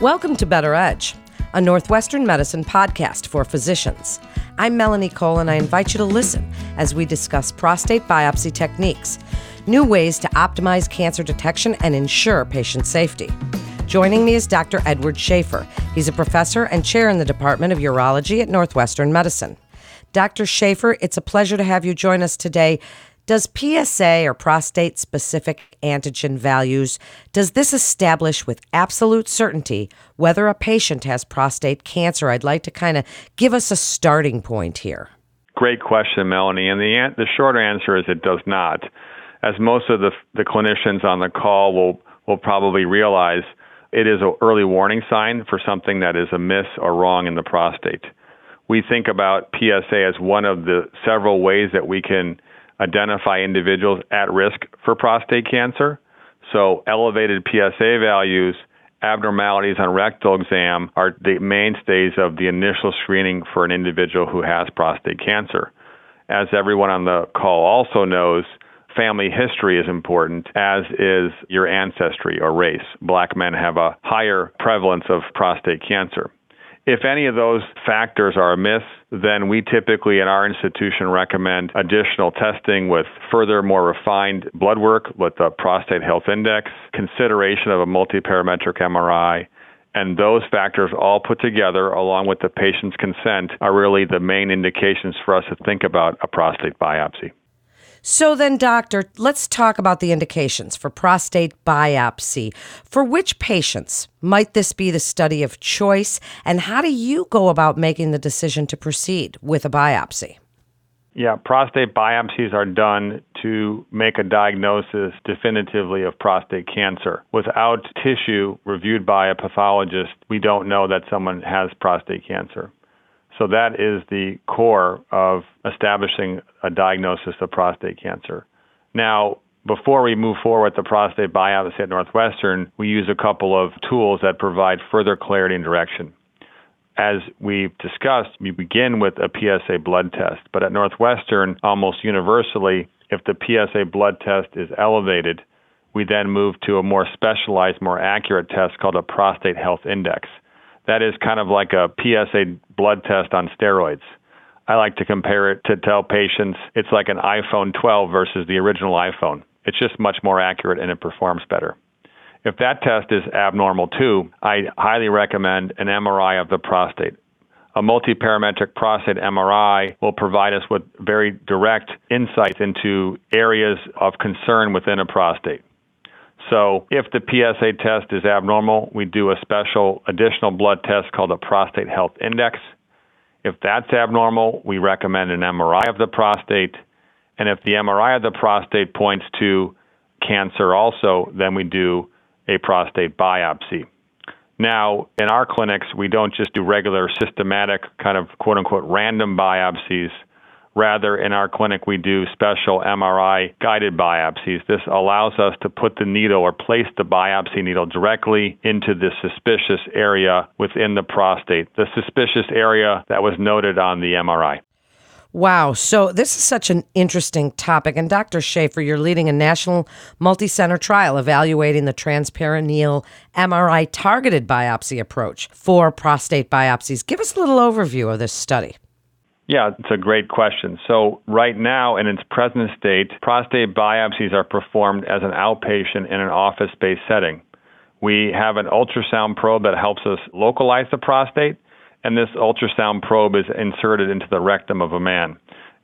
Welcome to Better Edge, a Northwestern medicine podcast for physicians. I'm Melanie Cole, and I invite you to listen as we discuss prostate biopsy techniques, new ways to optimize cancer detection and ensure patient safety. Joining me is Dr. Edward Schaeffer. He's a professor and chair in the Department of Urology at Northwestern Medicine. Dr. Schaeffer, it's a pleasure to have you join us today does PSA or prostate specific antigen values does this establish with absolute certainty whether a patient has prostate cancer? I'd like to kind of give us a starting point here. Great question, Melanie. And the the short answer is it does not. As most of the the clinicians on the call will will probably realize, it is an early warning sign for something that is amiss or wrong in the prostate. We think about PSA as one of the several ways that we can identify individuals at risk for prostate cancer. So, elevated PSA values, abnormalities on rectal exam are the mainstays of the initial screening for an individual who has prostate cancer. As everyone on the call also knows, family history is important, as is your ancestry or race. Black men have a higher prevalence of prostate cancer. If any of those factors are amiss, then we typically in our institution recommend additional testing with further, more refined blood work with the prostate health index, consideration of a multiparametric MRI, and those factors all put together, along with the patient's consent, are really the main indications for us to think about a prostate biopsy. So then, doctor, let's talk about the indications for prostate biopsy. For which patients might this be the study of choice, and how do you go about making the decision to proceed with a biopsy? Yeah, prostate biopsies are done to make a diagnosis definitively of prostate cancer. Without tissue reviewed by a pathologist, we don't know that someone has prostate cancer. So that is the core of establishing a diagnosis of prostate cancer. Now, before we move forward with the prostate biopsy at Northwestern, we use a couple of tools that provide further clarity and direction. As we've discussed, we begin with a PSA blood test, but at Northwestern, almost universally, if the PSA blood test is elevated, we then move to a more specialized, more accurate test called a prostate health index. That is kind of like a PSA blood test on steroids. I like to compare it to tell patients it's like an iPhone 12 versus the original iPhone. It's just much more accurate and it performs better. If that test is abnormal too, I highly recommend an MRI of the prostate. A multiparametric prostate MRI will provide us with very direct insights into areas of concern within a prostate. So if the PSA test is abnormal, we do a special additional blood test called a prostate health index. If that's abnormal, we recommend an MRI of the prostate. And if the MRI of the prostate points to cancer also, then we do a prostate biopsy. Now, in our clinics, we don't just do regular systematic kind of quote unquote random biopsies Rather, in our clinic, we do special MRI guided biopsies. This allows us to put the needle or place the biopsy needle directly into the suspicious area within the prostate, the suspicious area that was noted on the MRI. Wow. So, this is such an interesting topic. And Dr. Schaeffer, you're leading a national multi center trial evaluating the transperineal MRI targeted biopsy approach for prostate biopsies. Give us a little overview of this study. Yeah, it's a great question. So, right now, in its present state, prostate biopsies are performed as an outpatient in an office based setting. We have an ultrasound probe that helps us localize the prostate, and this ultrasound probe is inserted into the rectum of a man,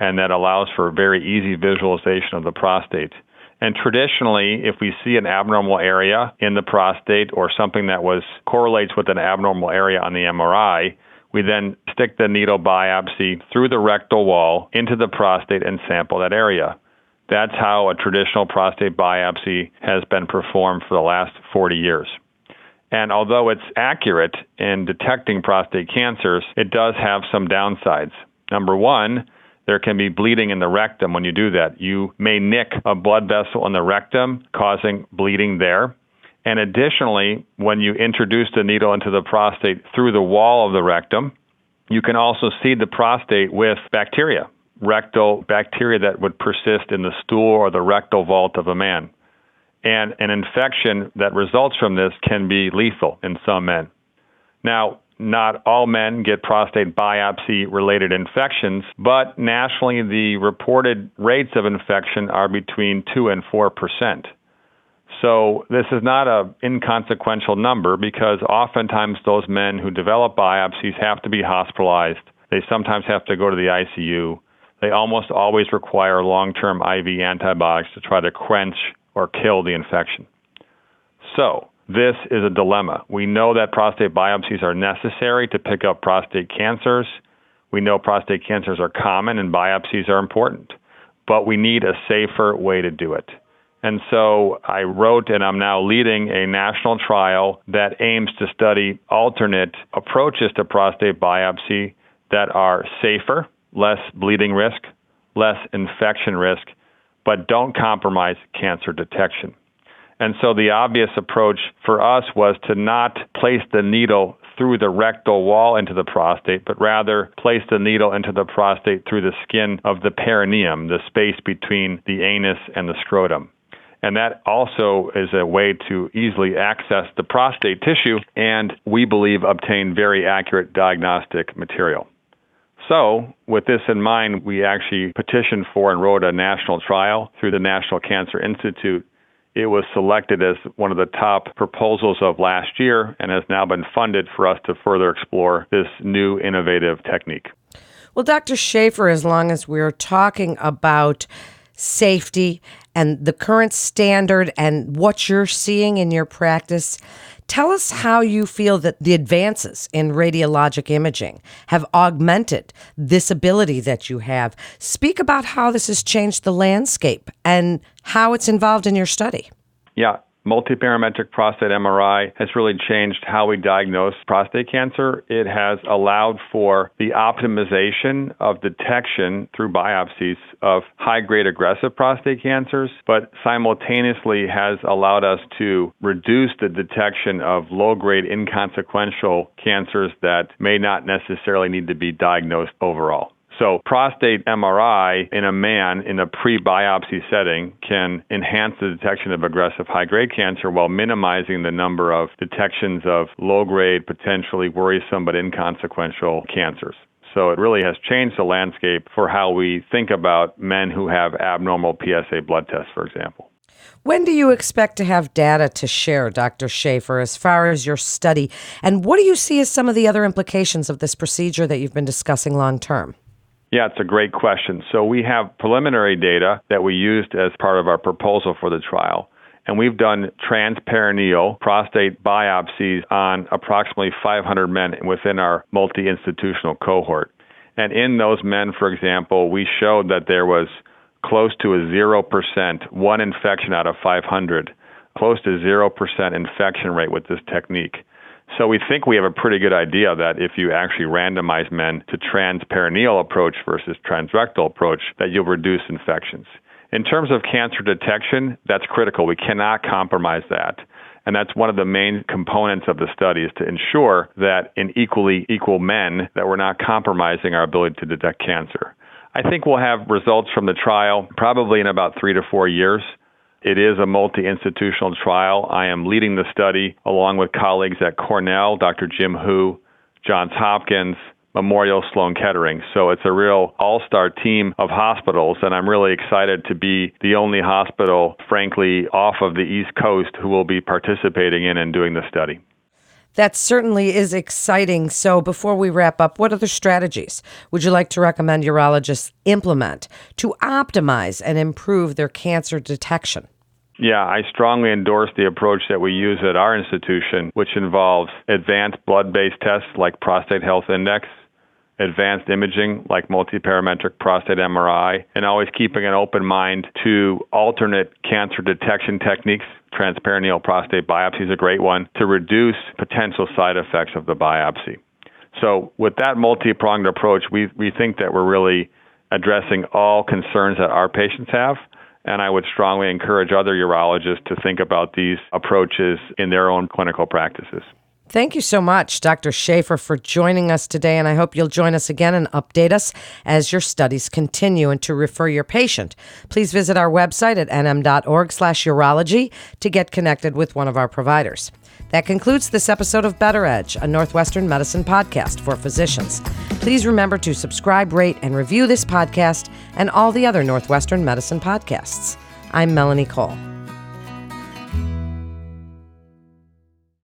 and that allows for very easy visualization of the prostate. And traditionally, if we see an abnormal area in the prostate or something that was correlates with an abnormal area on the MRI, we then stick the needle biopsy through the rectal wall into the prostate and sample that area. That's how a traditional prostate biopsy has been performed for the last 40 years. And although it's accurate in detecting prostate cancers, it does have some downsides. Number one, there can be bleeding in the rectum when you do that. You may nick a blood vessel in the rectum, causing bleeding there. And additionally, when you introduce the needle into the prostate through the wall of the rectum, you can also seed the prostate with bacteria, rectal bacteria that would persist in the stool or the rectal vault of a man. And an infection that results from this can be lethal in some men. Now, not all men get prostate biopsy related infections, but nationally the reported rates of infection are between 2 and 4 percent. So this is not an inconsequential number because oftentimes those men who develop biopsies have to be hospitalized. They sometimes have to go to the ICU. They almost always require long term IV antibiotics to try to quench or kill the infection. So, this is a dilemma. We know that prostate biopsies are necessary to pick up prostate cancers. We know prostate cancers are common and biopsies are important, but we need a safer way to do it. And so I wrote and I'm now leading a national trial that aims to study alternate approaches to prostate biopsy that are safer, less bleeding risk, less infection risk, but don't compromise cancer detection. And so the obvious approach for us was to not place the needle through the rectal wall into the prostate, but rather place the needle into the prostate through the skin of the perineum, the space between the anus and the scrotum. And that also is a way to easily access the prostate tissue and we believe obtain very accurate diagnostic material. So, with this in mind, we actually petitioned for and wrote a national trial through the National Cancer Institute. It was selected as one of the top proposals of last year and has now been funded for us to further explore this new innovative technique. Well, Dr. Schaeffer, as long as we're talking about safety and the current standard and what you're seeing in your practice. Tell us how you feel that the advances in radiologic imaging have augmented this ability that you have. Speak about how this has changed the landscape and how it's involved in your study. Yeah, Multiparametric prostate MRI has really changed how we diagnose prostate cancer. It has allowed for the optimization of detection through biopsies of high grade aggressive prostate cancers, but simultaneously has allowed us to reduce the detection of low grade inconsequential cancers that may not necessarily need to be diagnosed overall. So, prostate MRI in a man in a pre biopsy setting can enhance the detection of aggressive high grade cancer while minimizing the number of detections of low grade, potentially worrisome but inconsequential cancers. So it really has changed the landscape for how we think about men who have abnormal PSA blood tests, for example. When do you expect to have data to share, Dr. Schaeffer, as far as your study? And what do you see as some of the other implications of this procedure that you've been discussing long term? Yeah, it's a great question. So we have preliminary data that we used as part of our proposal for the trial. And we've done transperineal prostate biopsies on approximately 500 men within our multi institutional cohort. And in those men, for example, we showed that there was close to a 0%, one infection out of 500, close to 0% infection rate with this technique. So we think we have a pretty good idea that if you actually randomize men to transperineal approach versus transrectal approach, that you'll reduce infections. In terms of cancer detection, that's critical. We cannot compromise that. And that's one of the main components of the study is to ensure that in equally equal men that we're not compromising our ability to detect cancer. I think we'll have results from the trial probably in about three to four years. It is a multi institutional trial. I am leading the study along with colleagues at Cornell, Dr. Jim Hu, Johns Hopkins, Memorial Sloan Kettering. So it's a real all star team of hospitals, and I'm really excited to be the only hospital, frankly, off of the East Coast who will be participating in and doing the study. That certainly is exciting. So, before we wrap up, what other strategies would you like to recommend urologists implement to optimize and improve their cancer detection? Yeah, I strongly endorse the approach that we use at our institution, which involves advanced blood based tests like prostate health index, advanced imaging like multiparametric prostate MRI, and always keeping an open mind to alternate cancer detection techniques transperineal prostate biopsy is a great one to reduce potential side effects of the biopsy. So, with that multi pronged approach, we, we think that we're really addressing all concerns that our patients have. And I would strongly encourage other urologists to think about these approaches in their own clinical practices. Thank you so much, Dr. Schaeffer, for joining us today. And I hope you'll join us again and update us as your studies continue. And to refer your patient, please visit our website at nm.org slash urology to get connected with one of our providers. That concludes this episode of Better Edge, a Northwestern medicine podcast for physicians. Please remember to subscribe, rate, and review this podcast and all the other Northwestern medicine podcasts. I'm Melanie Cole.